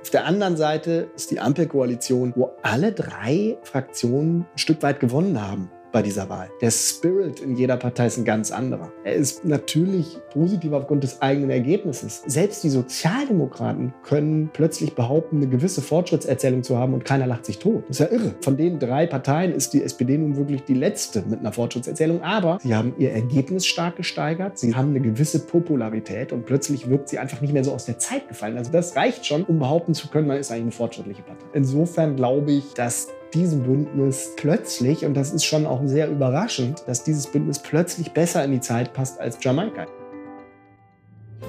Auf der anderen Seite ist die Ampelkoalition, wo alle drei Fraktionen ein Stück weit gewonnen haben bei dieser Wahl. Der Spirit in jeder Partei ist ein ganz anderer. Er ist natürlich positiv aufgrund des eigenen Ergebnisses. Selbst die Sozialdemokraten können plötzlich behaupten, eine gewisse Fortschrittserzählung zu haben und keiner lacht sich tot. Das ist ja irre. Von den drei Parteien ist die SPD nun wirklich die letzte mit einer Fortschrittserzählung, aber sie haben ihr Ergebnis stark gesteigert, sie haben eine gewisse Popularität und plötzlich wirkt sie einfach nicht mehr so aus der Zeit gefallen. Also das reicht schon, um behaupten zu können, man ist eigentlich eine fortschrittliche Partei. Insofern glaube ich, dass diesem Bündnis plötzlich, und das ist schon auch sehr überraschend, dass dieses Bündnis plötzlich besser in die Zeit passt als Jamaika.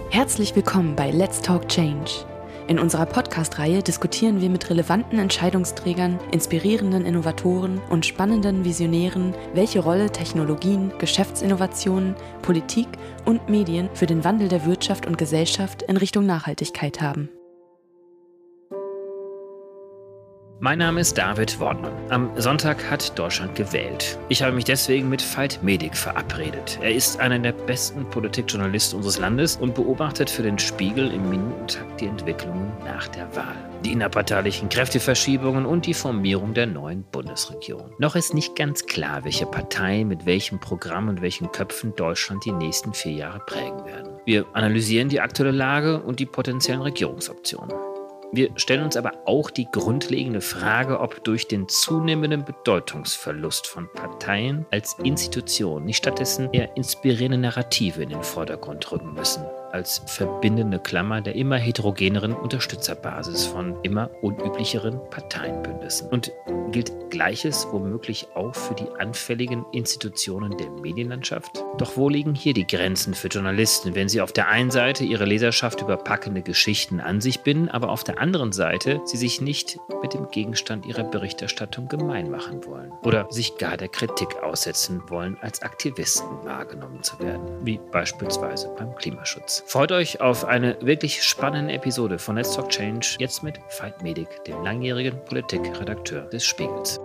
Herzlich willkommen bei Let's Talk Change. In unserer Podcast-Reihe diskutieren wir mit relevanten Entscheidungsträgern, inspirierenden Innovatoren und spannenden Visionären, welche Rolle Technologien, Geschäftsinnovationen, Politik und Medien für den Wandel der Wirtschaft und Gesellschaft in Richtung Nachhaltigkeit haben. Mein Name ist David Wortmann. Am Sonntag hat Deutschland gewählt. Ich habe mich deswegen mit Veit Medik verabredet. Er ist einer der besten Politikjournalisten unseres Landes und beobachtet für den Spiegel im Minutentakt die Entwicklungen nach der Wahl. Die innerparteilichen Kräfteverschiebungen und die Formierung der neuen Bundesregierung. Noch ist nicht ganz klar, welche Partei mit welchem Programm und welchen Köpfen Deutschland die nächsten vier Jahre prägen werden. Wir analysieren die aktuelle Lage und die potenziellen Regierungsoptionen. Wir stellen uns aber auch die grundlegende Frage, ob durch den zunehmenden Bedeutungsverlust von Parteien als Institution nicht stattdessen eher inspirierende Narrative in den Vordergrund rücken müssen als verbindende Klammer der immer heterogeneren Unterstützerbasis von immer unüblicheren Parteienbündnissen. Und gilt Gleiches womöglich auch für die anfälligen Institutionen der Medienlandschaft? Doch wo liegen hier die Grenzen für Journalisten, wenn sie auf der einen Seite ihre Leserschaft über packende Geschichten an sich binden, aber auf der anderen Seite sie sich nicht mit dem Gegenstand ihrer Berichterstattung gemein machen wollen oder sich gar der Kritik aussetzen wollen, als Aktivisten wahrgenommen zu werden, wie beispielsweise beim Klimaschutz. Freut euch auf eine wirklich spannende Episode von Let's Talk Change, jetzt mit Veit Medik, dem langjährigen Politikredakteur des Spiegels.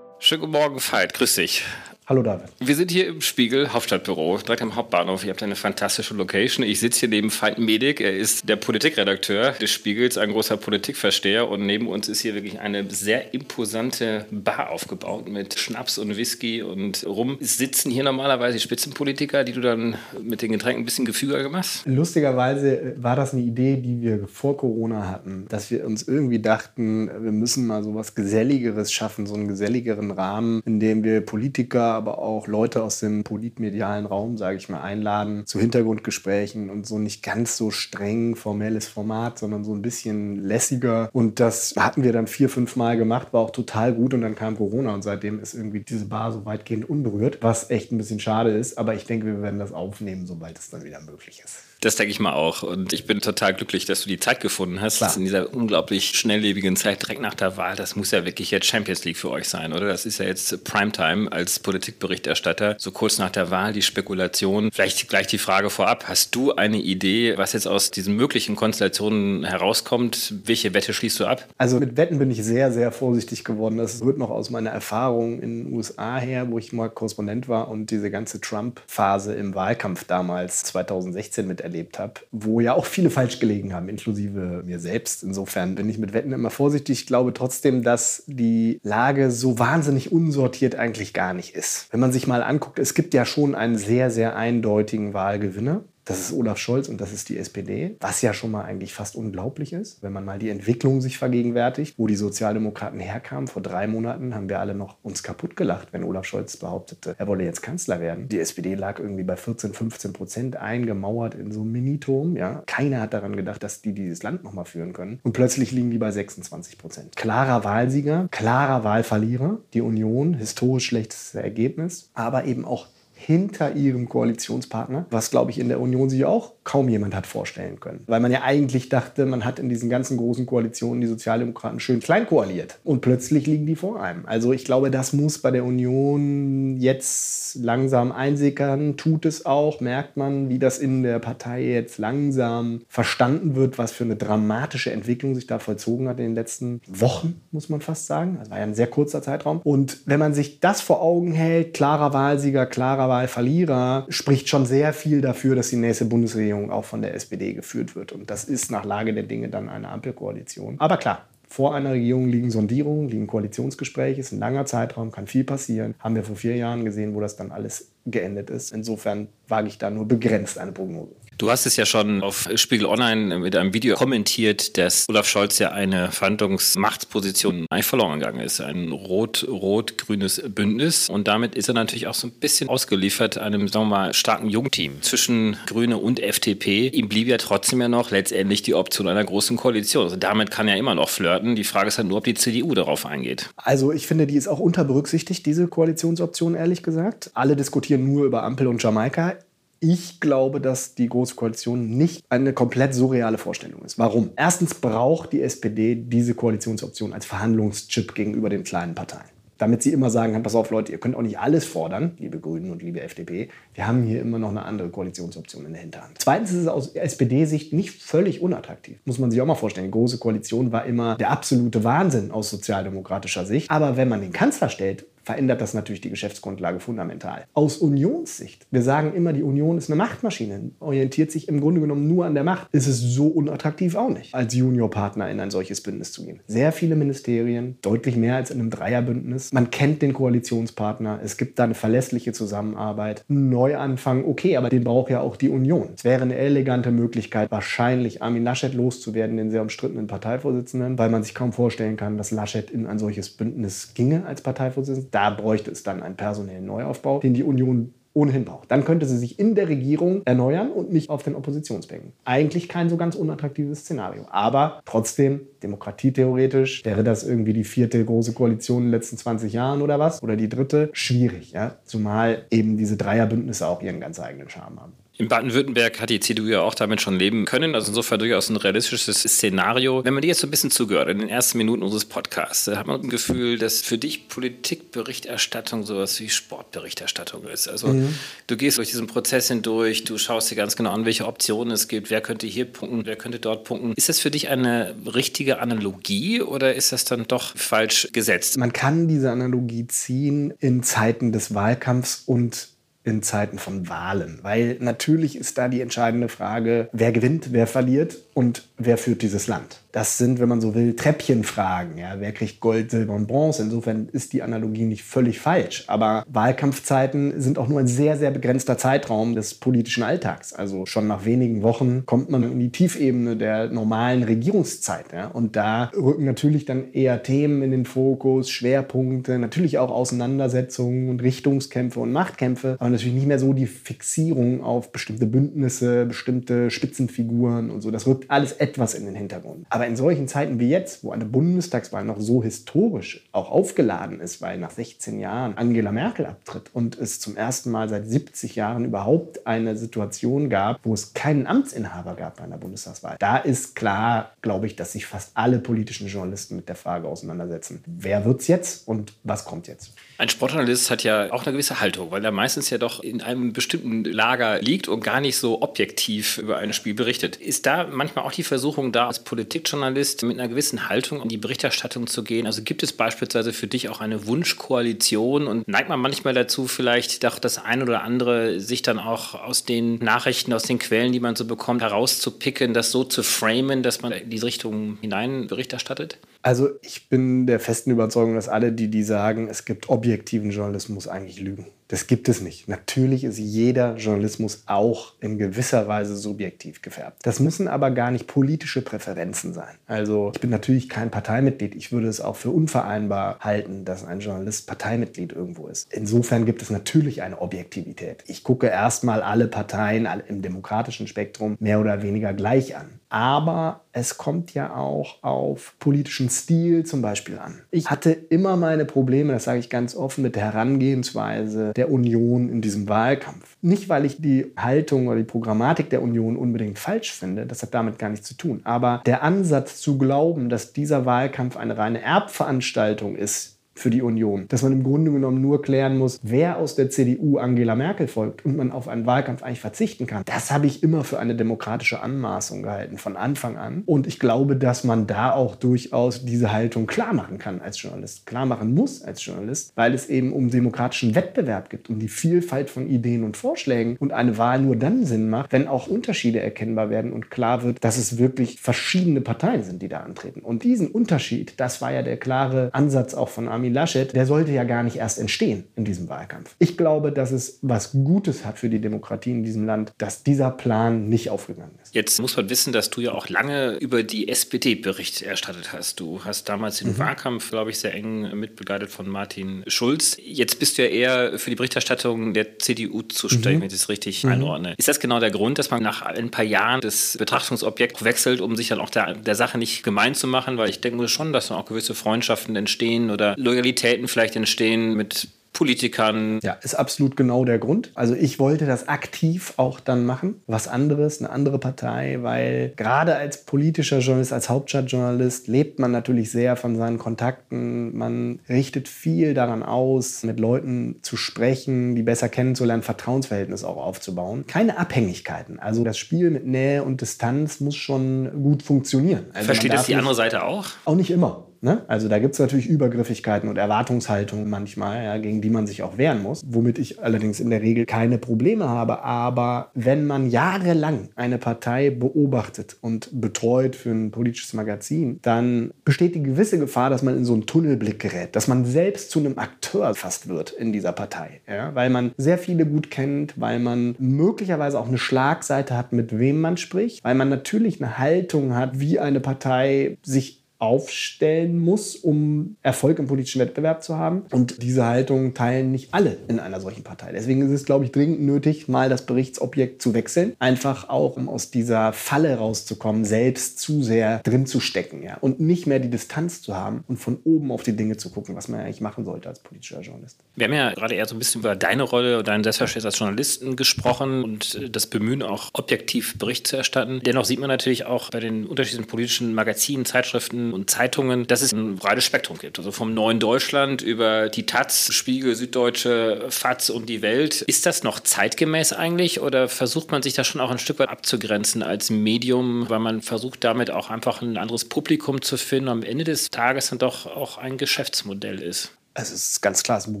Schönen guten Morgen, Veit. Grüß dich. Hallo David. Wir sind hier im Spiegel Hauptstadtbüro, direkt am Hauptbahnhof. Ihr habt eine fantastische Location. Ich sitze hier neben Veit Medik. Er ist der Politikredakteur des Spiegels, ein großer Politikversteher. Und neben uns ist hier wirklich eine sehr imposante Bar aufgebaut mit Schnaps und Whisky und Rum. Sitzen hier normalerweise Spitzenpolitiker, die du dann mit den Getränken ein bisschen gefüger gemacht? Lustigerweise war das eine Idee, die wir vor Corona hatten, dass wir uns irgendwie dachten, wir müssen mal so was Geselligeres schaffen, so einen geselligeren Rahmen, in dem wir Politiker aber auch Leute aus dem politmedialen Raum, sage ich mal, einladen zu Hintergrundgesprächen und so nicht ganz so streng formelles Format, sondern so ein bisschen lässiger. Und das hatten wir dann vier, fünf Mal gemacht, war auch total gut und dann kam Corona und seitdem ist irgendwie diese Bar so weitgehend unberührt, was echt ein bisschen schade ist. Aber ich denke, wir werden das aufnehmen, sobald es dann wieder möglich ist. Das denke ich mal auch. Und ich bin total glücklich, dass du die Zeit gefunden hast Klar. in dieser unglaublich schnelllebigen Zeit direkt nach der Wahl. Das muss ja wirklich jetzt Champions League für euch sein, oder? Das ist ja jetzt Primetime als Politikberichterstatter. So kurz nach der Wahl die Spekulation. Vielleicht gleich die Frage vorab. Hast du eine Idee, was jetzt aus diesen möglichen Konstellationen herauskommt? Welche Wette schließt du ab? Also mit Wetten bin ich sehr, sehr vorsichtig geworden. Das rührt noch aus meiner Erfahrung in den USA her, wo ich mal Korrespondent war und diese ganze Trump-Phase im Wahlkampf damals 2016 mit erlebt habe, wo ja auch viele falsch gelegen haben, inklusive mir selbst. Insofern bin ich mit Wetten immer vorsichtig. Ich glaube trotzdem, dass die Lage so wahnsinnig unsortiert eigentlich gar nicht ist. Wenn man sich mal anguckt, es gibt ja schon einen sehr, sehr eindeutigen Wahlgewinner. Das ist Olaf Scholz und das ist die SPD, was ja schon mal eigentlich fast unglaublich ist, wenn man mal die Entwicklung sich vergegenwärtigt, wo die Sozialdemokraten herkamen. Vor drei Monaten haben wir alle noch uns kaputt gelacht, wenn Olaf Scholz behauptete, er wolle jetzt Kanzler werden. Die SPD lag irgendwie bei 14, 15 Prozent eingemauert in so einem Miniturm. Ja. Keiner hat daran gedacht, dass die dieses Land noch mal führen können. Und plötzlich liegen die bei 26 Prozent. Klarer Wahlsieger, klarer Wahlverlierer. Die Union, historisch schlechtes Ergebnis, aber eben auch hinter ihrem Koalitionspartner, was, glaube ich, in der Union sich auch kaum jemand hat vorstellen können. Weil man ja eigentlich dachte, man hat in diesen ganzen großen Koalitionen die Sozialdemokraten schön klein koaliert. Und plötzlich liegen die vor einem. Also ich glaube, das muss bei der Union jetzt langsam einsickern. Tut es auch, merkt man, wie das in der Partei jetzt langsam verstanden wird, was für eine dramatische Entwicklung sich da vollzogen hat in den letzten Wochen, muss man fast sagen. Das war ja ein sehr kurzer Zeitraum. Und wenn man sich das vor Augen hält, klarer Wahlsieger, klarer Wahlverlierer, spricht schon sehr viel dafür, dass die nächste Bundesregierung Meinung auch von der SPD geführt wird. Und das ist nach Lage der Dinge dann eine Ampelkoalition. Aber klar, vor einer Regierung liegen Sondierungen, liegen Koalitionsgespräche, ist ein langer Zeitraum, kann viel passieren. Haben wir vor vier Jahren gesehen, wo das dann alles geendet ist. Insofern wage ich da nur begrenzt eine Prognose. Du hast es ja schon auf Spiegel Online mit einem Video kommentiert, dass Olaf Scholz ja eine Verhandlungsmachtsposition eigentlich verloren gegangen ist. Ein rot-rot-grünes Bündnis. Und damit ist er natürlich auch so ein bisschen ausgeliefert einem, sagen wir mal, starken Jungteam zwischen Grüne und FDP. Ihm blieb ja trotzdem ja noch letztendlich die Option einer großen Koalition. Also damit kann er immer noch flirten. Die Frage ist halt nur, ob die CDU darauf eingeht. Also ich finde, die ist auch unterberücksichtigt, diese Koalitionsoption, ehrlich gesagt. Alle diskutieren nur über Ampel und Jamaika. Ich glaube, dass die Große Koalition nicht eine komplett surreale Vorstellung ist. Warum? Erstens braucht die SPD diese Koalitionsoption als Verhandlungschip gegenüber den kleinen Parteien. Damit sie immer sagen kann, pass auf Leute, ihr könnt auch nicht alles fordern, liebe Grünen und liebe FDP. Wir haben hier immer noch eine andere Koalitionsoption in der Hinterhand. Zweitens ist es aus SPD-Sicht nicht völlig unattraktiv. Muss man sich auch mal vorstellen. Die Große Koalition war immer der absolute Wahnsinn aus sozialdemokratischer Sicht. Aber wenn man den Kanzler stellt, verändert das natürlich die Geschäftsgrundlage fundamental. Aus Unionssicht, wir sagen immer, die Union ist eine Machtmaschine, orientiert sich im Grunde genommen nur an der Macht, ist es so unattraktiv auch nicht, als Juniorpartner in ein solches Bündnis zu gehen. Sehr viele Ministerien, deutlich mehr als in einem Dreierbündnis. Man kennt den Koalitionspartner, es gibt da eine verlässliche Zusammenarbeit. Ein Neuanfang, okay, aber den braucht ja auch die Union. Es wäre eine elegante Möglichkeit, wahrscheinlich Armin Laschet loszuwerden, den sehr umstrittenen Parteivorsitzenden, weil man sich kaum vorstellen kann, dass Laschet in ein solches Bündnis ginge als Parteivorsitzender da bräuchte es dann einen personellen Neuaufbau, den die Union ohnehin braucht. Dann könnte sie sich in der Regierung erneuern und nicht auf den Oppositionsbänken. Eigentlich kein so ganz unattraktives Szenario. Aber trotzdem, demokratietheoretisch, wäre das irgendwie die vierte große Koalition in den letzten 20 Jahren oder was? Oder die dritte? Schwierig, ja. Zumal eben diese Dreierbündnisse auch ihren ganz eigenen Charme haben. In Baden-Württemberg hat die CDU ja auch damit schon leben können. Also insofern durchaus ein realistisches Szenario. Wenn man dir jetzt so ein bisschen zugehört in den ersten Minuten unseres Podcasts, hat man ein Gefühl, dass für dich Politikberichterstattung sowas wie Sportberichterstattung ist. Also mhm. du gehst durch diesen Prozess hindurch, du schaust dir ganz genau an, welche Optionen es gibt, wer könnte hier punkten, wer könnte dort punkten. Ist das für dich eine richtige Analogie oder ist das dann doch falsch gesetzt? Man kann diese Analogie ziehen in Zeiten des Wahlkampfs und in Zeiten von Wahlen. Weil natürlich ist da die entscheidende Frage, wer gewinnt, wer verliert und wer führt dieses Land. Das sind, wenn man so will, Treppchenfragen. Ja? Wer kriegt Gold, Silber und Bronze? Insofern ist die Analogie nicht völlig falsch. Aber Wahlkampfzeiten sind auch nur ein sehr, sehr begrenzter Zeitraum des politischen Alltags. Also schon nach wenigen Wochen kommt man in die Tiefebene der normalen Regierungszeit. Ja? Und da rücken natürlich dann eher Themen in den Fokus, Schwerpunkte, natürlich auch Auseinandersetzungen und Richtungskämpfe und Machtkämpfe. Aber natürlich nicht mehr so die Fixierung auf bestimmte Bündnisse, bestimmte Spitzenfiguren und so. Das rückt alles etwas in den Hintergrund. Aber in solchen Zeiten wie jetzt, wo eine Bundestagswahl noch so historisch auch aufgeladen ist, weil nach 16 Jahren Angela Merkel abtritt und es zum ersten Mal seit 70 Jahren überhaupt eine Situation gab, wo es keinen Amtsinhaber gab bei einer Bundestagswahl, da ist klar, glaube ich, dass sich fast alle politischen Journalisten mit der Frage auseinandersetzen, wer wird es jetzt und was kommt jetzt. Ein Sportjournalist hat ja auch eine gewisse Haltung, weil er meistens ja doch in einem bestimmten Lager liegt und gar nicht so objektiv über ein Spiel berichtet. Ist da manchmal auch die Versuchung da, als Politikjournalist mit einer gewissen Haltung in die Berichterstattung zu gehen? Also gibt es beispielsweise für dich auch eine Wunschkoalition und neigt man manchmal dazu, vielleicht doch das ein oder andere sich dann auch aus den Nachrichten, aus den Quellen, die man so bekommt, herauszupicken, das so zu framen, dass man in diese Richtung hinein Bericht erstattet? Also ich bin der festen Überzeugung, dass alle, die, die sagen, es gibt objektiven Journalismus, eigentlich lügen. Das gibt es nicht. Natürlich ist jeder Journalismus auch in gewisser Weise subjektiv gefärbt. Das müssen aber gar nicht politische Präferenzen sein. Also ich bin natürlich kein Parteimitglied. Ich würde es auch für unvereinbar halten, dass ein Journalist Parteimitglied irgendwo ist. Insofern gibt es natürlich eine Objektivität. Ich gucke erstmal alle Parteien im demokratischen Spektrum mehr oder weniger gleich an. Aber es kommt ja auch auf politischen Stil zum Beispiel an. Ich hatte immer meine Probleme, das sage ich ganz offen, mit der Herangehensweise der Union in diesem Wahlkampf. Nicht, weil ich die Haltung oder die Programmatik der Union unbedingt falsch finde, das hat damit gar nichts zu tun. Aber der Ansatz zu glauben, dass dieser Wahlkampf eine reine Erbveranstaltung ist, für die Union, dass man im Grunde genommen nur klären muss, wer aus der CDU Angela Merkel folgt und man auf einen Wahlkampf eigentlich verzichten kann. Das habe ich immer für eine demokratische Anmaßung gehalten, von Anfang an. Und ich glaube, dass man da auch durchaus diese Haltung klar machen kann als Journalist, klar machen muss als Journalist, weil es eben um demokratischen Wettbewerb geht, um die Vielfalt von Ideen und Vorschlägen und eine Wahl nur dann Sinn macht, wenn auch Unterschiede erkennbar werden und klar wird, dass es wirklich verschiedene Parteien sind, die da antreten. Und diesen Unterschied, das war ja der klare Ansatz auch von Armin Laschet, der sollte ja gar nicht erst entstehen in diesem Wahlkampf. Ich glaube, dass es was Gutes hat für die Demokratie in diesem Land, dass dieser Plan nicht aufgegangen ist. Jetzt muss man wissen, dass du ja auch lange über die SPD Bericht erstattet hast. Du hast damals den mhm. Wahlkampf, glaube ich, sehr eng mitbegleitet von Martin Schulz. Jetzt bist du ja eher für die Berichterstattung der CDU zuständig, mhm. wenn ich das richtig mhm. einordne. Ist das genau der Grund, dass man nach ein paar Jahren das Betrachtungsobjekt wechselt, um sich dann auch der, der Sache nicht gemein zu machen? Weil ich denke schon, dass dann auch gewisse Freundschaften entstehen oder Loyalitäten vielleicht entstehen mit Politikern. Ja, ist absolut genau der Grund. Also ich wollte das aktiv auch dann machen. Was anderes, eine andere Partei, weil gerade als politischer Journalist, als Hauptstadtjournalist lebt man natürlich sehr von seinen Kontakten. Man richtet viel daran aus, mit Leuten zu sprechen, die besser kennenzulernen, Vertrauensverhältnis auch aufzubauen. Keine Abhängigkeiten. Also das Spiel mit Nähe und Distanz muss schon gut funktionieren. Also Versteht das die andere Seite auch? Auch nicht immer. Ne? Also da gibt es natürlich Übergriffigkeiten und Erwartungshaltungen manchmal, ja, gegen die man sich auch wehren muss, womit ich allerdings in der Regel keine Probleme habe. Aber wenn man jahrelang eine Partei beobachtet und betreut für ein politisches Magazin, dann besteht die gewisse Gefahr, dass man in so einen Tunnelblick gerät, dass man selbst zu einem Akteur fast wird in dieser Partei, ja? weil man sehr viele gut kennt, weil man möglicherweise auch eine Schlagseite hat, mit wem man spricht, weil man natürlich eine Haltung hat, wie eine Partei sich aufstellen muss, um Erfolg im politischen Wettbewerb zu haben. Und diese Haltung teilen nicht alle in einer solchen Partei. Deswegen ist es, glaube ich, dringend nötig, mal das Berichtsobjekt zu wechseln. Einfach auch, um aus dieser Falle rauszukommen, selbst zu sehr drin zu stecken ja? und nicht mehr die Distanz zu haben und von oben auf die Dinge zu gucken, was man eigentlich machen sollte als politischer Journalist. Wir haben ja gerade eher so ein bisschen über deine Rolle und dein Selbstverständnis als Journalisten gesprochen und das Bemühen, auch objektiv Bericht zu erstatten. Dennoch sieht man natürlich auch bei den unterschiedlichen politischen Magazinen, Zeitschriften, und Zeitungen, dass es ein breites Spektrum gibt. Also vom Neuen Deutschland über die Taz, Spiegel, Süddeutsche, FAZ und die Welt. Ist das noch zeitgemäß eigentlich oder versucht man sich da schon auch ein Stück weit abzugrenzen als Medium, weil man versucht damit auch einfach ein anderes Publikum zu finden und am Ende des Tages dann doch auch ein Geschäftsmodell ist? Es ist ganz klar, es ist ein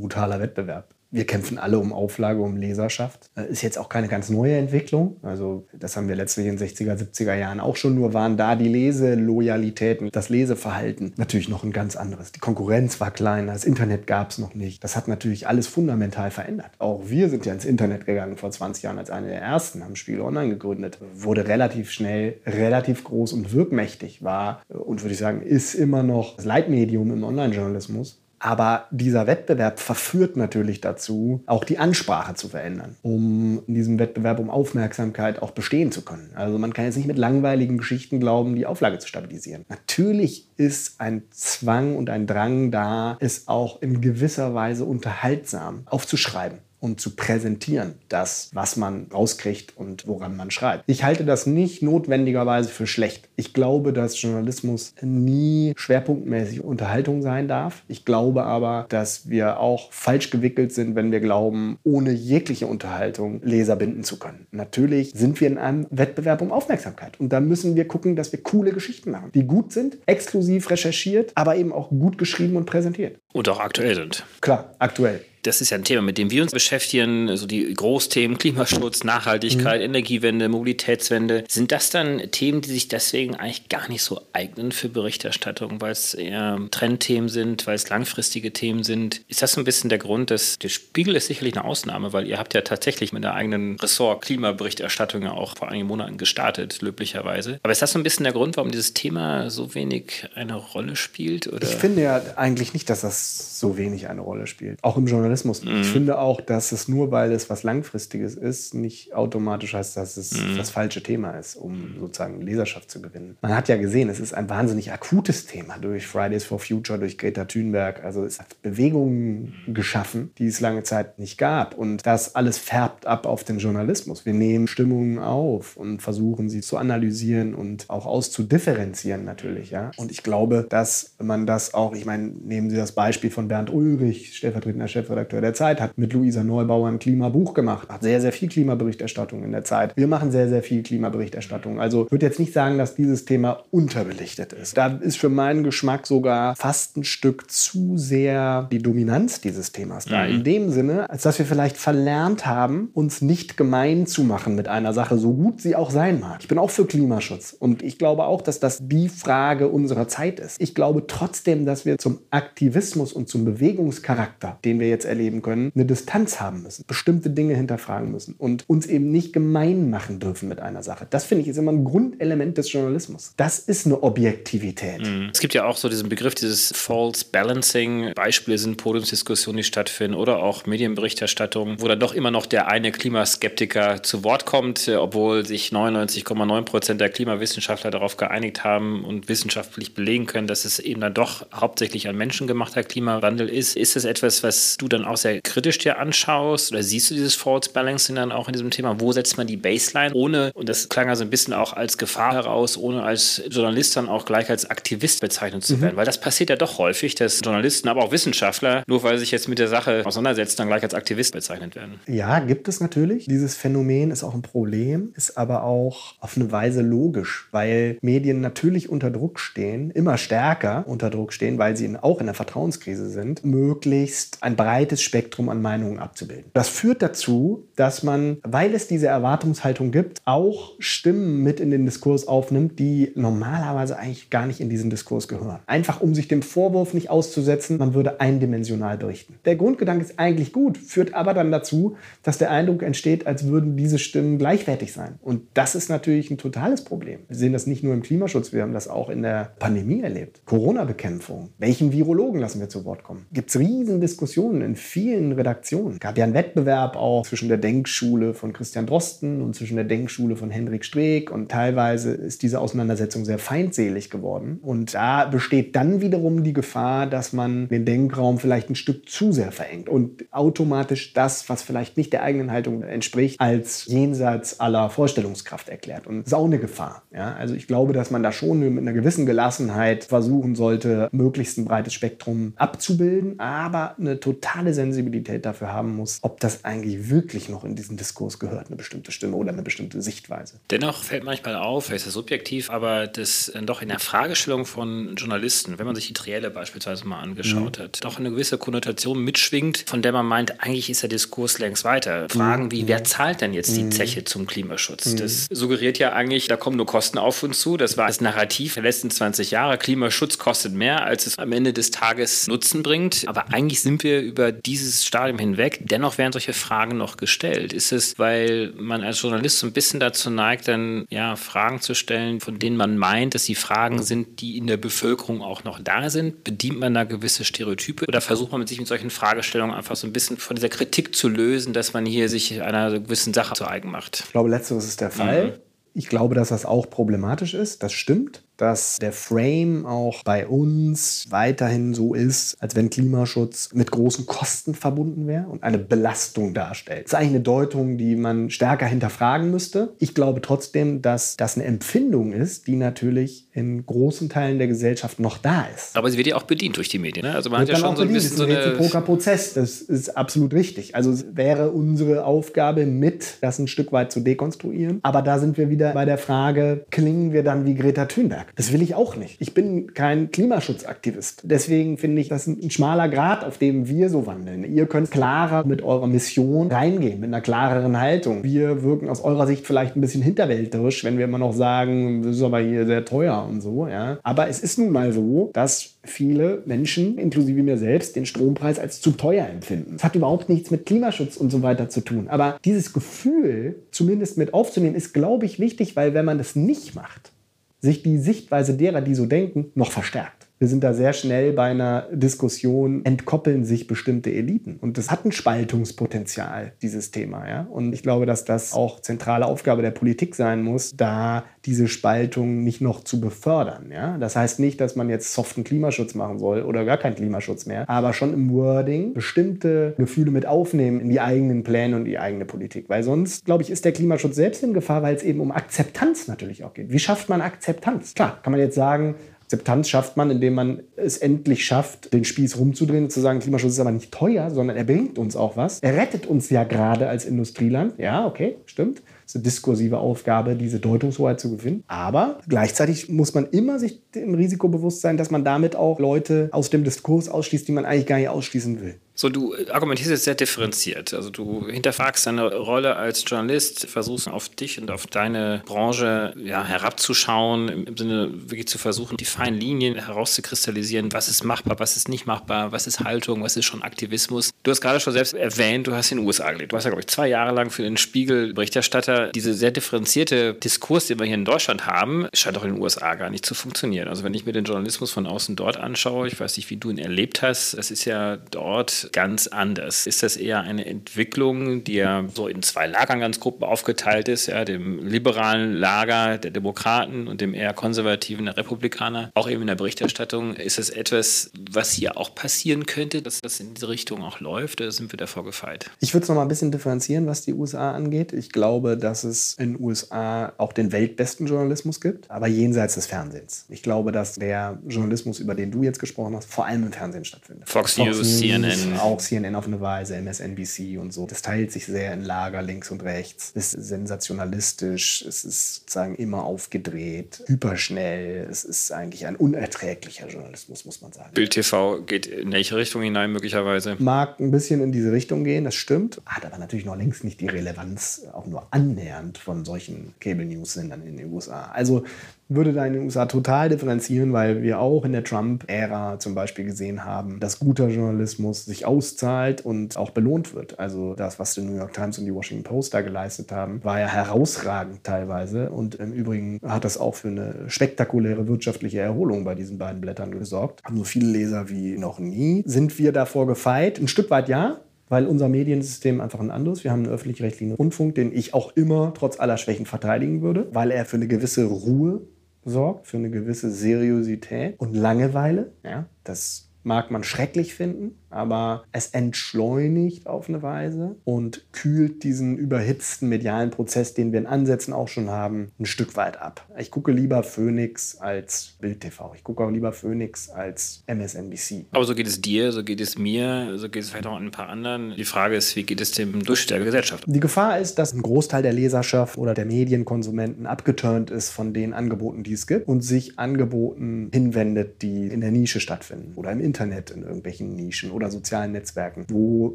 brutaler Wettbewerb. Wir kämpfen alle um Auflage, um Leserschaft. Äh, ist jetzt auch keine ganz neue Entwicklung. Also das haben wir letztlich in den 60er, 70er Jahren auch schon. Nur waren da die Leseloyalitäten, das Leseverhalten natürlich noch ein ganz anderes. Die Konkurrenz war kleiner, das Internet gab es noch nicht. Das hat natürlich alles fundamental verändert. Auch wir sind ja ins Internet gegangen vor 20 Jahren als eine der ersten, haben Spiegel Online gegründet. Wurde relativ schnell, relativ groß und wirkmächtig war und würde ich sagen, ist immer noch das Leitmedium im Online-Journalismus. Aber dieser Wettbewerb verführt natürlich dazu, auch die Ansprache zu verändern, um in diesem Wettbewerb um Aufmerksamkeit auch bestehen zu können. Also man kann jetzt nicht mit langweiligen Geschichten glauben, die Auflage zu stabilisieren. Natürlich ist ein Zwang und ein Drang da, es auch in gewisser Weise unterhaltsam aufzuschreiben und zu präsentieren, das, was man rauskriegt und woran man schreibt. Ich halte das nicht notwendigerweise für schlecht. Ich glaube, dass Journalismus nie schwerpunktmäßig Unterhaltung sein darf. Ich glaube aber, dass wir auch falsch gewickelt sind, wenn wir glauben, ohne jegliche Unterhaltung Leser binden zu können. Natürlich sind wir in einem Wettbewerb um Aufmerksamkeit und da müssen wir gucken, dass wir coole Geschichten machen, die gut sind, exklusiv recherchiert, aber eben auch gut geschrieben und präsentiert. Und auch aktuell sind. Klar, aktuell das ist ja ein Thema, mit dem wir uns beschäftigen, also die Großthemen Klimaschutz, Nachhaltigkeit, mhm. Energiewende, Mobilitätswende. Sind das dann Themen, die sich deswegen eigentlich gar nicht so eignen für Berichterstattung, weil es eher Trendthemen sind, weil es langfristige Themen sind? Ist das so ein bisschen der Grund, dass der Spiegel ist sicherlich eine Ausnahme, weil ihr habt ja tatsächlich mit der eigenen Ressort Klimaberichterstattung ja auch vor einigen Monaten gestartet, löblicherweise. Aber ist das so ein bisschen der Grund, warum dieses Thema so wenig eine Rolle spielt? Oder? Ich finde ja eigentlich nicht, dass das so wenig eine Rolle spielt. Auch im Journalismus Journalismus. Mhm. Ich finde auch, dass es nur, weil es was Langfristiges ist, nicht automatisch heißt, dass es mhm. das falsche Thema ist, um sozusagen Leserschaft zu gewinnen. Man hat ja gesehen, es ist ein wahnsinnig akutes Thema durch Fridays for Future, durch Greta Thunberg. Also es hat Bewegungen geschaffen, die es lange Zeit nicht gab. Und das alles färbt ab auf den Journalismus. Wir nehmen Stimmungen auf und versuchen sie zu analysieren und auch auszudifferenzieren natürlich. Ja? Und ich glaube, dass man das auch, ich meine, nehmen Sie das Beispiel von Bernd Ulrich, stellvertretender Chefredakteur der Zeit, hat mit Luisa Neubauer ein Klimabuch gemacht, hat sehr, sehr viel Klimaberichterstattung in der Zeit. Wir machen sehr, sehr viel Klimaberichterstattung. Also ich würde jetzt nicht sagen, dass dieses Thema unterbelichtet ist. Da ist für meinen Geschmack sogar fast ein Stück zu sehr die Dominanz dieses Themas da. Mhm. In dem Sinne, als dass wir vielleicht verlernt haben, uns nicht gemein zu machen mit einer Sache, so gut sie auch sein mag. Ich bin auch für Klimaschutz und ich glaube auch, dass das die Frage unserer Zeit ist. Ich glaube trotzdem, dass wir zum Aktivismus und zum Bewegungscharakter, den wir jetzt erleben können, eine Distanz haben müssen, bestimmte Dinge hinterfragen müssen und uns eben nicht gemein machen dürfen mit einer Sache. Das finde ich ist immer ein Grundelement des Journalismus. Das ist eine Objektivität. Mhm. Es gibt ja auch so diesen Begriff, dieses False Balancing. Beispiele sind Podiumsdiskussionen, die stattfinden oder auch Medienberichterstattung, wo dann doch immer noch der eine Klimaskeptiker zu Wort kommt, obwohl sich 99,9 Prozent der Klimawissenschaftler darauf geeinigt haben und wissenschaftlich belegen können, dass es eben dann doch hauptsächlich ein menschengemachter Klimawandel ist. Ist das etwas, was du dann auch sehr kritisch dir anschaust oder siehst du dieses False Balancing dann auch in diesem Thema? Wo setzt man die Baseline ohne, und das klang also ein bisschen auch als Gefahr heraus, ohne als Journalist dann auch gleich als Aktivist bezeichnet zu mhm. werden? Weil das passiert ja doch häufig, dass Journalisten, aber auch Wissenschaftler, nur weil sie sich jetzt mit der Sache auseinandersetzen, dann gleich als Aktivist bezeichnet werden. Ja, gibt es natürlich. Dieses Phänomen ist auch ein Problem, ist aber auch auf eine Weise logisch, weil Medien natürlich unter Druck stehen, immer stärker unter Druck stehen, weil sie auch in der Vertrauenskrise sind, möglichst ein breites Spektrum an Meinungen abzubilden. Das führt dazu, dass man, weil es diese Erwartungshaltung gibt, auch Stimmen mit in den Diskurs aufnimmt, die normalerweise eigentlich gar nicht in diesen Diskurs gehören. Einfach um sich dem Vorwurf nicht auszusetzen, man würde eindimensional berichten. Der Grundgedanke ist eigentlich gut, führt aber dann dazu, dass der Eindruck entsteht, als würden diese Stimmen gleichwertig sein. Und das ist natürlich ein totales Problem. Wir sehen das nicht nur im Klimaschutz, wir haben das auch in der Pandemie erlebt. Corona-Bekämpfung. Welchen Virologen lassen wir zu Wort kommen? Gibt es riesen Diskussionen in vielen Redaktionen. Gab ja einen Wettbewerb auch zwischen der Denkschule von Christian Drosten und zwischen der Denkschule von Hendrik Streeck und teilweise ist diese Auseinandersetzung sehr feindselig geworden. Und da besteht dann wiederum die Gefahr, dass man den Denkraum vielleicht ein Stück zu sehr verengt und automatisch das, was vielleicht nicht der eigenen Haltung entspricht, als jenseits aller Vorstellungskraft erklärt. Und das ist auch eine Gefahr. Ja? Also ich glaube, dass man da schon mit einer gewissen Gelassenheit versuchen sollte, möglichst ein breites Spektrum abzubilden, aber eine totale Sensibilität dafür haben muss, ob das eigentlich wirklich noch in diesen Diskurs gehört, eine bestimmte Stimme oder eine bestimmte Sichtweise. Dennoch fällt manchmal auf, es ist subjektiv, aber das äh, doch in der Fragestellung von Journalisten, wenn man sich die Trielle beispielsweise mal angeschaut mhm. hat, doch eine gewisse Konnotation mitschwingt, von der man meint, eigentlich ist der Diskurs längst weiter. Fragen mhm. wie, wer zahlt denn jetzt die mhm. Zeche zum Klimaschutz? Mhm. Das suggeriert ja eigentlich, da kommen nur Kosten auf uns zu. Das war das Narrativ der letzten 20 Jahre. Klimaschutz kostet mehr, als es am Ende des Tages Nutzen bringt. Aber eigentlich sind wir über dieses Stadium hinweg. Dennoch werden solche Fragen noch gestellt. Ist es, weil man als Journalist so ein bisschen dazu neigt, dann ja Fragen zu stellen, von denen man meint, dass sie Fragen sind, die in der Bevölkerung auch noch da sind? Bedient man da gewisse Stereotype oder versucht man sich mit solchen Fragestellungen einfach so ein bisschen von dieser Kritik zu lösen, dass man hier sich einer gewissen Sache zu eigen macht? Ich glaube, letzteres ist der Fall. Mhm. Ich glaube, dass das auch problematisch ist. Das stimmt dass der Frame auch bei uns weiterhin so ist, als wenn Klimaschutz mit großen Kosten verbunden wäre und eine Belastung darstellt. Das ist eigentlich eine Deutung, die man stärker hinterfragen müsste. Ich glaube trotzdem, dass das eine Empfindung ist, die natürlich in großen Teilen der Gesellschaft noch da ist. Aber sie wird ja auch bedient durch die Medien. Ne? Also man wird hat ja schon so ein bisschen so ein reziproker Prozess. Das ist absolut richtig. Also es wäre unsere Aufgabe, mit das ein Stück weit zu dekonstruieren. Aber da sind wir wieder bei der Frage, klingen wir dann wie Greta Thunberg? Das will ich auch nicht. Ich bin kein Klimaschutzaktivist. Deswegen finde ich das ein schmaler Grad, auf dem wir so wandeln. Ihr könnt klarer mit eurer Mission reingehen, mit einer klareren Haltung. Wir wirken aus eurer Sicht vielleicht ein bisschen hinterwälterisch, wenn wir immer noch sagen, das ist aber hier sehr teuer und so. Ja. Aber es ist nun mal so, dass viele Menschen, inklusive mir selbst, den Strompreis als zu teuer empfinden. Das hat überhaupt nichts mit Klimaschutz und so weiter zu tun. Aber dieses Gefühl zumindest mit aufzunehmen, ist, glaube ich, wichtig, weil wenn man das nicht macht, sich die Sichtweise derer, die so denken, noch verstärkt. Wir sind da sehr schnell bei einer Diskussion, entkoppeln sich bestimmte Eliten. Und das hat ein Spaltungspotenzial, dieses Thema. Ja? Und ich glaube, dass das auch zentrale Aufgabe der Politik sein muss, da diese Spaltung nicht noch zu befördern. Ja? Das heißt nicht, dass man jetzt soften Klimaschutz machen soll oder gar keinen Klimaschutz mehr, aber schon im Wording bestimmte Gefühle mit aufnehmen in die eigenen Pläne und die eigene Politik. Weil sonst, glaube ich, ist der Klimaschutz selbst in Gefahr, weil es eben um Akzeptanz natürlich auch geht. Wie schafft man Akzeptanz? Klar, kann man jetzt sagen, Akzeptanz schafft man, indem man es endlich schafft, den Spieß rumzudrehen und zu sagen, Klimaschutz ist aber nicht teuer, sondern er bringt uns auch was. Er rettet uns ja gerade als Industrieland. Ja, okay, stimmt. Es ist eine diskursive Aufgabe, diese Deutungshoheit zu gewinnen. Aber gleichzeitig muss man immer sich im Risiko bewusst sein, dass man damit auch Leute aus dem Diskurs ausschließt, die man eigentlich gar nicht ausschließen will. So, du argumentierst jetzt sehr differenziert. Also du hinterfragst deine Rolle als Journalist, versuchst auf dich und auf deine Branche ja, herabzuschauen, im Sinne wirklich zu versuchen, die feinen Linien herauszukristallisieren, was ist machbar, was ist nicht machbar, was ist Haltung, was ist schon Aktivismus. Du hast gerade schon selbst erwähnt, du hast in den USA gelebt. Du hast ja, glaube ich, zwei Jahre lang für den Spiegel Berichterstatter. Diese sehr differenzierte Diskurs, den wir hier in Deutschland haben, scheint auch in den USA gar nicht zu funktionieren. Also wenn ich mir den Journalismus von außen dort anschaue, ich weiß nicht, wie du ihn erlebt hast, das ist ja dort ganz anders. Ist das eher eine Entwicklung, die ja so in zwei Lagern ganz grob aufgeteilt ist, ja, dem liberalen Lager der Demokraten und dem eher konservativen der Republikaner? Auch eben in der Berichterstattung ist das etwas, was hier auch passieren könnte, dass das in diese Richtung auch läuft, oder sind wir davor gefeit? Ich würde es noch mal ein bisschen differenzieren, was die USA angeht. Ich glaube, dass es in den USA auch den weltbesten Journalismus gibt, aber jenseits des Fernsehens. Ich glaube, dass der Journalismus, über den du jetzt gesprochen hast, vor allem im Fernsehen stattfindet. Fox, Fox News, CNN, auch CNN auf eine Weise, MSNBC und so. Das teilt sich sehr in Lager links und rechts. Es ist sensationalistisch, es ist sozusagen immer aufgedreht, hyperschnell. Es ist eigentlich ein unerträglicher Journalismus, muss man sagen. Bild TV geht in welche Richtung hinein möglicherweise? Mag ein bisschen in diese Richtung gehen, das stimmt. Hat aber natürlich noch längst nicht die Relevanz, auch nur annähernd von solchen Cable News-Sendern in den USA. Also würde da in den USA total differenzieren, weil wir auch in der Trump-Ära zum Beispiel gesehen haben, dass guter Journalismus sich auszahlt und auch belohnt wird. Also das, was die New York Times und die Washington Post da geleistet haben, war ja herausragend teilweise. Und im Übrigen hat das auch für eine spektakuläre wirtschaftliche Erholung bei diesen beiden Blättern gesorgt. Haben so viele Leser wie noch nie. Sind wir davor gefeit? Ein Stück weit ja, weil unser Mediensystem einfach ein anderes. Wir haben einen öffentlich-rechtlichen Rundfunk, den ich auch immer trotz aller Schwächen verteidigen würde, weil er für eine gewisse Ruhe sorgt, für eine gewisse Seriosität und Langeweile. Ja, das mag man schrecklich finden, aber es entschleunigt auf eine Weise und kühlt diesen überhitzten medialen Prozess, den wir in Ansätzen auch schon haben, ein Stück weit ab. Ich gucke lieber Phoenix als Bild TV. Ich gucke auch lieber Phoenix als MSNBC. Aber so geht es dir, so geht es mir, so geht es vielleicht auch ein paar anderen. Die Frage ist, wie geht es dem Durchschnitt der Gesellschaft? Die Gefahr ist, dass ein Großteil der Leserschaft oder der Medienkonsumenten abgeturnt ist von den Angeboten, die es gibt und sich Angeboten hinwendet, die in der Nische stattfinden oder im Internet in irgendwelchen Nischen oder sozialen Netzwerken, wo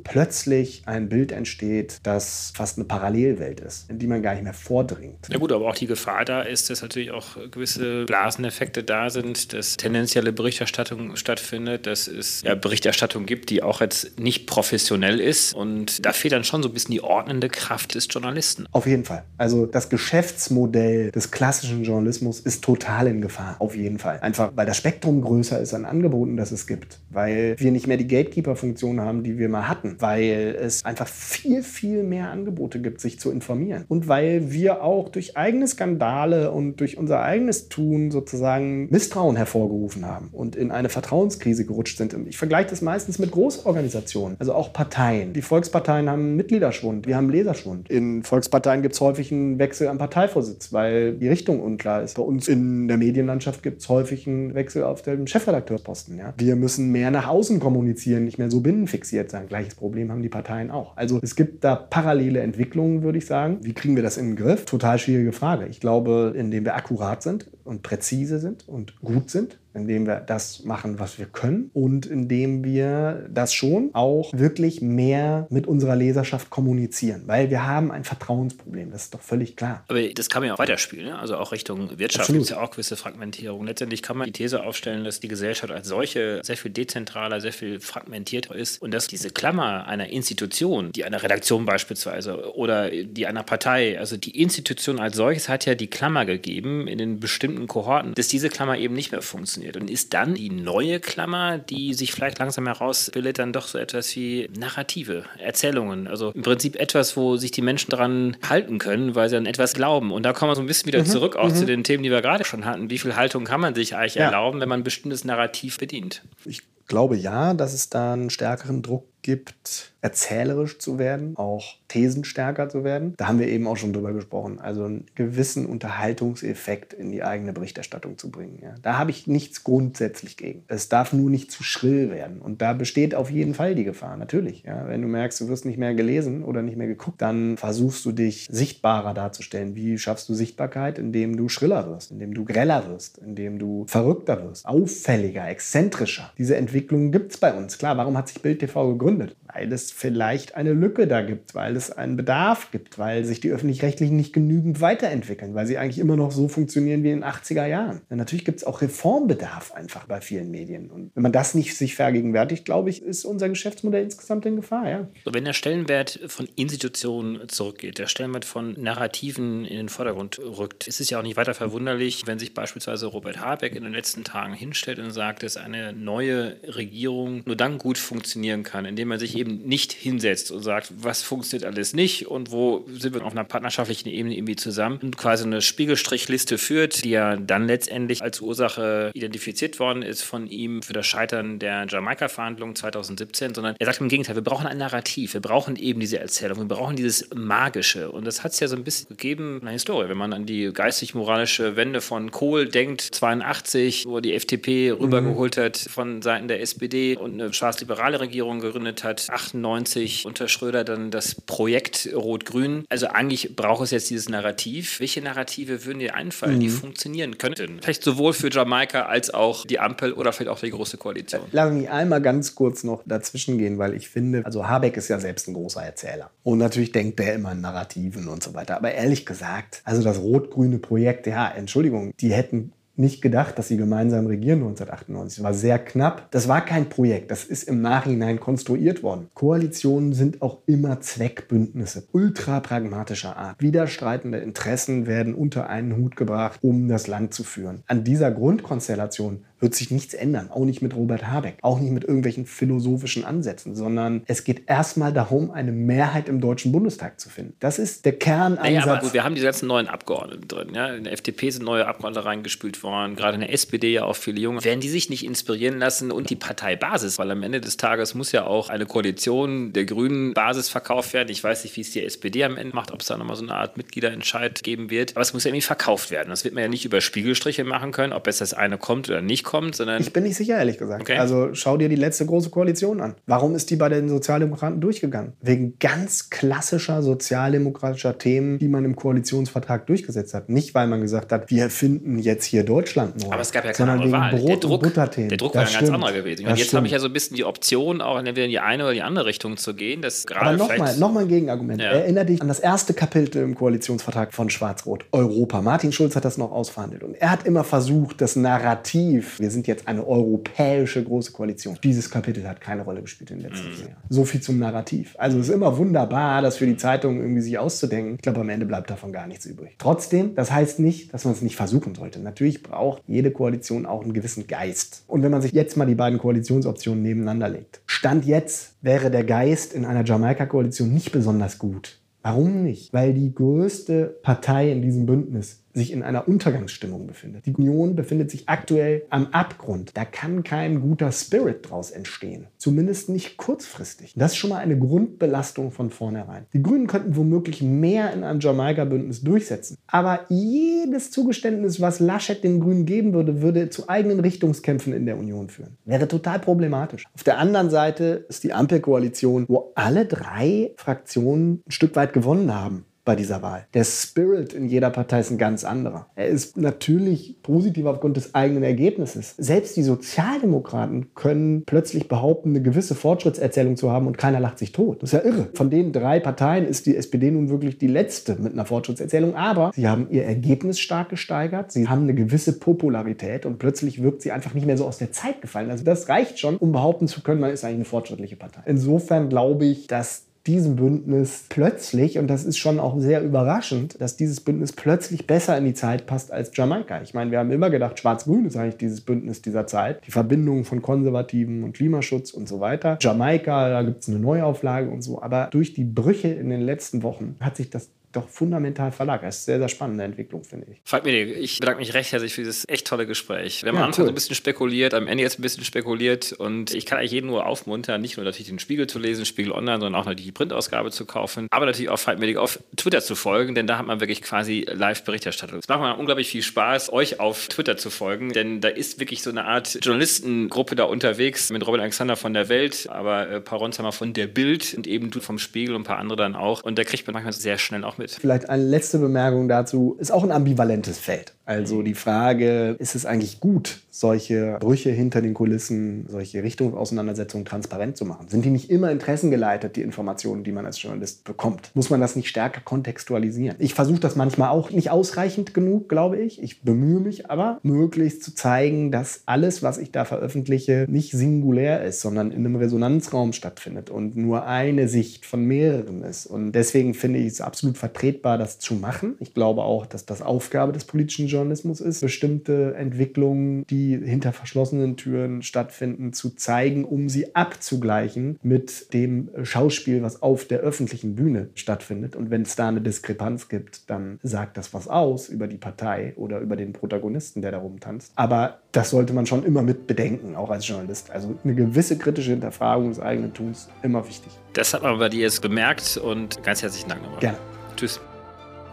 plötzlich ein Bild entsteht, das fast eine Parallelwelt ist, in die man gar nicht mehr vordringt. Ja gut, aber auch die Gefahr da ist, dass natürlich auch gewisse Blaseneffekte da sind, dass tendenzielle Berichterstattung stattfindet, dass es ja, Berichterstattung gibt, die auch jetzt nicht professionell ist und da fehlt dann schon so ein bisschen die ordnende Kraft des Journalisten. Auf jeden Fall. Also das Geschäftsmodell des klassischen Journalismus ist total in Gefahr. Auf jeden Fall. Einfach weil das Spektrum größer ist an Angeboten, das es gibt. Weil wir nicht mehr die Gate Gatekeeper-Funktion haben, die wir mal hatten, weil es einfach viel, viel mehr Angebote gibt, sich zu informieren. Und weil wir auch durch eigene Skandale und durch unser eigenes Tun sozusagen Misstrauen hervorgerufen haben und in eine Vertrauenskrise gerutscht sind. Ich vergleiche das meistens mit Großorganisationen, also auch Parteien. Die Volksparteien haben Mitgliederschwund, wir haben Leserschwund. In Volksparteien gibt es häufig einen Wechsel am Parteivorsitz, weil die Richtung unklar ist. Bei uns in der Medienlandschaft gibt es häufig einen Wechsel auf dem Chefredakteursposten. Ja? Wir müssen mehr nach außen kommunizieren nicht mehr so binnenfixiert sein. Gleiches Problem haben die Parteien auch. Also es gibt da parallele Entwicklungen, würde ich sagen. Wie kriegen wir das in den Griff? Total schwierige Frage. Ich glaube, indem wir akkurat sind und präzise sind und gut sind, indem wir das machen, was wir können und indem wir das schon auch wirklich mehr mit unserer Leserschaft kommunizieren, weil wir haben ein Vertrauensproblem, das ist doch völlig klar. Aber das kann man ja auch weiterspielen, ne? also auch Richtung Wirtschaft gibt es ja auch gewisse Fragmentierung. Letztendlich kann man die These aufstellen, dass die Gesellschaft als solche sehr viel dezentraler, sehr viel fragmentierter ist und dass diese Klammer einer Institution, die einer Redaktion beispielsweise oder die einer Partei, also die Institution als solches hat ja die Klammer gegeben in den bestimmten bestimmten Kohorten, dass diese Klammer eben nicht mehr funktioniert. Und ist dann die neue Klammer, die sich vielleicht langsam herausbildet, dann doch so etwas wie Narrative, Erzählungen. Also im Prinzip etwas, wo sich die Menschen daran halten können, weil sie an etwas glauben. Und da kommen wir so ein bisschen wieder mhm, zurück auch mhm. zu den Themen, die wir gerade schon hatten. Wie viel Haltung kann man sich eigentlich ja. erlauben, wenn man ein bestimmtes Narrativ bedient? Ich glaube ja, dass es da einen stärkeren Druck gibt, erzählerisch zu werden, auch thesenstärker zu werden. Da haben wir eben auch schon drüber gesprochen. Also einen gewissen Unterhaltungseffekt in die eigene Berichterstattung zu bringen. Ja. Da habe ich nichts grundsätzlich gegen. Es darf nur nicht zu schrill werden. Und da besteht auf jeden Fall die Gefahr, natürlich. Ja. Wenn du merkst, du wirst nicht mehr gelesen oder nicht mehr geguckt, dann versuchst du dich sichtbarer darzustellen. Wie schaffst du Sichtbarkeit? Indem du schriller wirst, indem du greller wirst, indem du verrückter wirst, auffälliger, exzentrischer. Diese Entwicklung gibt es bei uns. Klar, warum hat sich Bild TV gegründet? Weil es vielleicht eine Lücke da gibt, weil es einen Bedarf gibt, weil sich die öffentlich-rechtlichen nicht genügend weiterentwickeln, weil sie eigentlich immer noch so funktionieren wie in den 80er Jahren. Und natürlich gibt es auch Reformbedarf einfach bei vielen Medien. Und wenn man das nicht sich vergegenwärtigt, glaube ich, ist unser Geschäftsmodell insgesamt in Gefahr. Ja. So, wenn der Stellenwert von Institutionen zurückgeht, der Stellenwert von Narrativen in den Vordergrund rückt, ist es ja auch nicht weiter verwunderlich, wenn sich beispielsweise Robert Habeck in den letzten Tagen hinstellt und sagt, dass eine neue Regierung nur dann gut funktionieren kann, indem man sich eben nicht hinsetzt und sagt, was funktioniert alles nicht und wo sind wir auf einer partnerschaftlichen Ebene irgendwie zusammen und quasi eine Spiegelstrichliste führt, die ja dann letztendlich als Ursache identifiziert worden ist von ihm für das Scheitern der Jamaika-Verhandlungen 2017, sondern er sagt im Gegenteil, wir brauchen ein Narrativ, wir brauchen eben diese Erzählung, wir brauchen dieses Magische. Und das hat es ja so ein bisschen gegeben in der Historie, wenn man an die geistig-moralische Wende von Kohl denkt, 82, wo die FDP rübergeholt hat von Seiten der SPD und eine schwarz-liberale Regierung gegründet hat, 98 unter Schröder dann das Projekt Rot-Grün. Also eigentlich braucht es jetzt dieses Narrativ. Welche Narrative würden dir einfallen, mhm. die funktionieren könnten? Vielleicht sowohl für Jamaika als auch die Ampel oder vielleicht auch die Große Koalition. Lass mich einmal ganz kurz noch dazwischen gehen, weil ich finde, also Habeck ist ja selbst ein großer Erzähler. Und natürlich denkt der immer in Narrativen und so weiter. Aber ehrlich gesagt, also das rot-grüne Projekt, ja, Entschuldigung, die hätten nicht gedacht, dass sie gemeinsam regieren 1998. Das war sehr knapp. Das war kein Projekt. Das ist im Nachhinein konstruiert worden. Koalitionen sind auch immer Zweckbündnisse ultra pragmatischer Art. Widerstreitende Interessen werden unter einen Hut gebracht, um das Land zu führen. An dieser Grundkonstellation wird sich nichts ändern. Auch nicht mit Robert Habeck. Auch nicht mit irgendwelchen philosophischen Ansätzen, sondern es geht erstmal darum, eine Mehrheit im Deutschen Bundestag zu finden. Das ist der Kernansatz. Naja, aber gut, wir haben die ganzen neuen Abgeordneten drin. Ja? In der FDP sind neue Abgeordnete reingespült worden, gerade in der SPD ja auch viele Junge. Werden die sich nicht inspirieren lassen und die Parteibasis? Weil am Ende des Tages muss ja auch eine Koalition der Grünen Basis verkauft werden. Ich weiß nicht, wie es die SPD am Ende macht, ob es da nochmal so eine Art Mitgliederentscheid geben wird. Aber es muss ja irgendwie verkauft werden. Das wird man ja nicht über Spiegelstriche machen können, ob es das eine kommt oder nicht kommt kommt, sondern. Ich bin nicht sicher, ehrlich gesagt. Okay. Also schau dir die letzte große Koalition an. Warum ist die bei den Sozialdemokraten durchgegangen? Wegen ganz klassischer sozialdemokratischer Themen, die man im Koalitionsvertrag durchgesetzt hat. Nicht, weil man gesagt hat, wir finden jetzt hier Deutschland neu. Aber es gab ja keine andere Wahl. Brot der Druck, und Butterthemen. Der Druck das war ja ganz anderer gewesen. Und jetzt habe ich ja so ein bisschen die Option, auch entweder in die eine oder die andere Richtung zu gehen. Das gerade Aber nochmal noch mal ein Gegenargument. Ja. Erinner dich an das erste Kapitel im Koalitionsvertrag von Schwarz-Rot. Europa. Martin Schulz hat das noch ausverhandelt. Und er hat immer versucht, das Narrativ wir sind jetzt eine europäische große Koalition. Dieses Kapitel hat keine Rolle gespielt in den letzten mhm. Jahren. So viel zum Narrativ. Also es ist immer wunderbar, das für die Zeitung irgendwie sich auszudenken. Ich glaube, am Ende bleibt davon gar nichts übrig. Trotzdem, das heißt nicht, dass man es nicht versuchen sollte. Natürlich braucht jede Koalition auch einen gewissen Geist. Und wenn man sich jetzt mal die beiden Koalitionsoptionen nebeneinander legt, Stand jetzt wäre der Geist in einer Jamaika-Koalition nicht besonders gut. Warum nicht? Weil die größte Partei in diesem Bündnis sich in einer Untergangsstimmung befindet. Die Union befindet sich aktuell am Abgrund. Da kann kein guter Spirit draus entstehen. Zumindest nicht kurzfristig. Das ist schon mal eine Grundbelastung von vornherein. Die Grünen könnten womöglich mehr in einem Jamaika-Bündnis durchsetzen. Aber jedes Zugeständnis, was Laschet den Grünen geben würde, würde zu eigenen Richtungskämpfen in der Union führen. Wäre total problematisch. Auf der anderen Seite ist die Ampelkoalition, wo alle drei Fraktionen ein Stück weit gewonnen haben bei dieser Wahl. Der Spirit in jeder Partei ist ein ganz anderer. Er ist natürlich positiv aufgrund des eigenen Ergebnisses. Selbst die Sozialdemokraten können plötzlich behaupten, eine gewisse Fortschrittserzählung zu haben und keiner lacht sich tot. Das ist ja irre. Von den drei Parteien ist die SPD nun wirklich die letzte mit einer Fortschrittserzählung, aber sie haben ihr Ergebnis stark gesteigert, sie haben eine gewisse Popularität und plötzlich wirkt sie einfach nicht mehr so aus der Zeit gefallen. Also das reicht schon, um behaupten zu können, man ist eigentlich eine fortschrittliche Partei. Insofern glaube ich, dass diesem Bündnis plötzlich, und das ist schon auch sehr überraschend, dass dieses Bündnis plötzlich besser in die Zeit passt als Jamaika. Ich meine, wir haben immer gedacht, Schwarz-Grün ist eigentlich dieses Bündnis dieser Zeit. Die Verbindung von Konservativen und Klimaschutz und so weiter. Jamaika, da gibt es eine Neuauflage und so. Aber durch die Brüche in den letzten Wochen hat sich das doch fundamental verlagert. Das ist eine sehr, sehr spannende Entwicklung, finde ich. Falk Medig, ich bedanke mich recht herzlich für dieses echt tolle Gespräch. Wir haben ja, am Anfang cool. so ein bisschen spekuliert, am Ende jetzt ein bisschen spekuliert und ich kann eigentlich jeden nur aufmuntern, nicht nur natürlich den Spiegel zu lesen, Spiegel Online, sondern auch natürlich die Printausgabe zu kaufen, aber natürlich auch Falk Medig auf Twitter zu folgen, denn da hat man wirklich quasi Live-Berichterstattung. Es macht mir unglaublich viel Spaß, euch auf Twitter zu folgen, denn da ist wirklich so eine Art Journalistengruppe da unterwegs mit Robin Alexander von der Welt, aber äh, Paul Ronsheimer von der Bild und eben du vom Spiegel und ein paar andere dann auch und da kriegt man manchmal sehr schnell auch mit. Vielleicht eine letzte letzte Bemerkung dazu, ist auch ein ambivalentes Feld. Also die Frage, ist es eigentlich gut, solche Brüche hinter den Kulissen, solche Richtungsauseinandersetzungen transparent zu machen? Sind die nicht immer interessengeleitet, die Informationen, die man als Journalist bekommt? Muss man das nicht stärker kontextualisieren? Ich versuche das manchmal auch nicht ausreichend genug, glaube ich. Ich bemühe mich aber, möglichst zu zeigen, dass alles, was ich da veröffentliche, nicht singulär ist, sondern in einem Resonanzraum stattfindet und nur eine Sicht von mehreren ist. Und deswegen finde ich es absolut vertretbar, das zu machen. Ich glaube auch, dass das Aufgabe des politischen Journalismus ist, bestimmte Entwicklungen, die hinter verschlossenen Türen stattfinden, zu zeigen, um sie abzugleichen mit dem Schauspiel, was auf der öffentlichen Bühne stattfindet. Und wenn es da eine Diskrepanz gibt, dann sagt das was aus über die Partei oder über den Protagonisten, der da rumtanzt. Aber das sollte man schon immer mit bedenken, auch als Journalist. Also eine gewisse kritische Hinterfragung des eigenen Tuns, immer wichtig. Das hat man bei dir jetzt bemerkt und ganz herzlichen Dank nochmal. Gerne. Tschüss.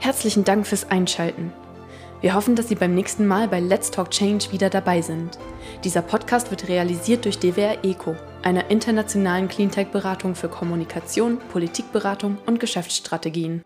Herzlichen Dank fürs Einschalten. Wir hoffen, dass Sie beim nächsten Mal bei Let's Talk Change wieder dabei sind. Dieser Podcast wird realisiert durch DWR ECO, einer internationalen Cleantech-Beratung für Kommunikation, Politikberatung und Geschäftsstrategien.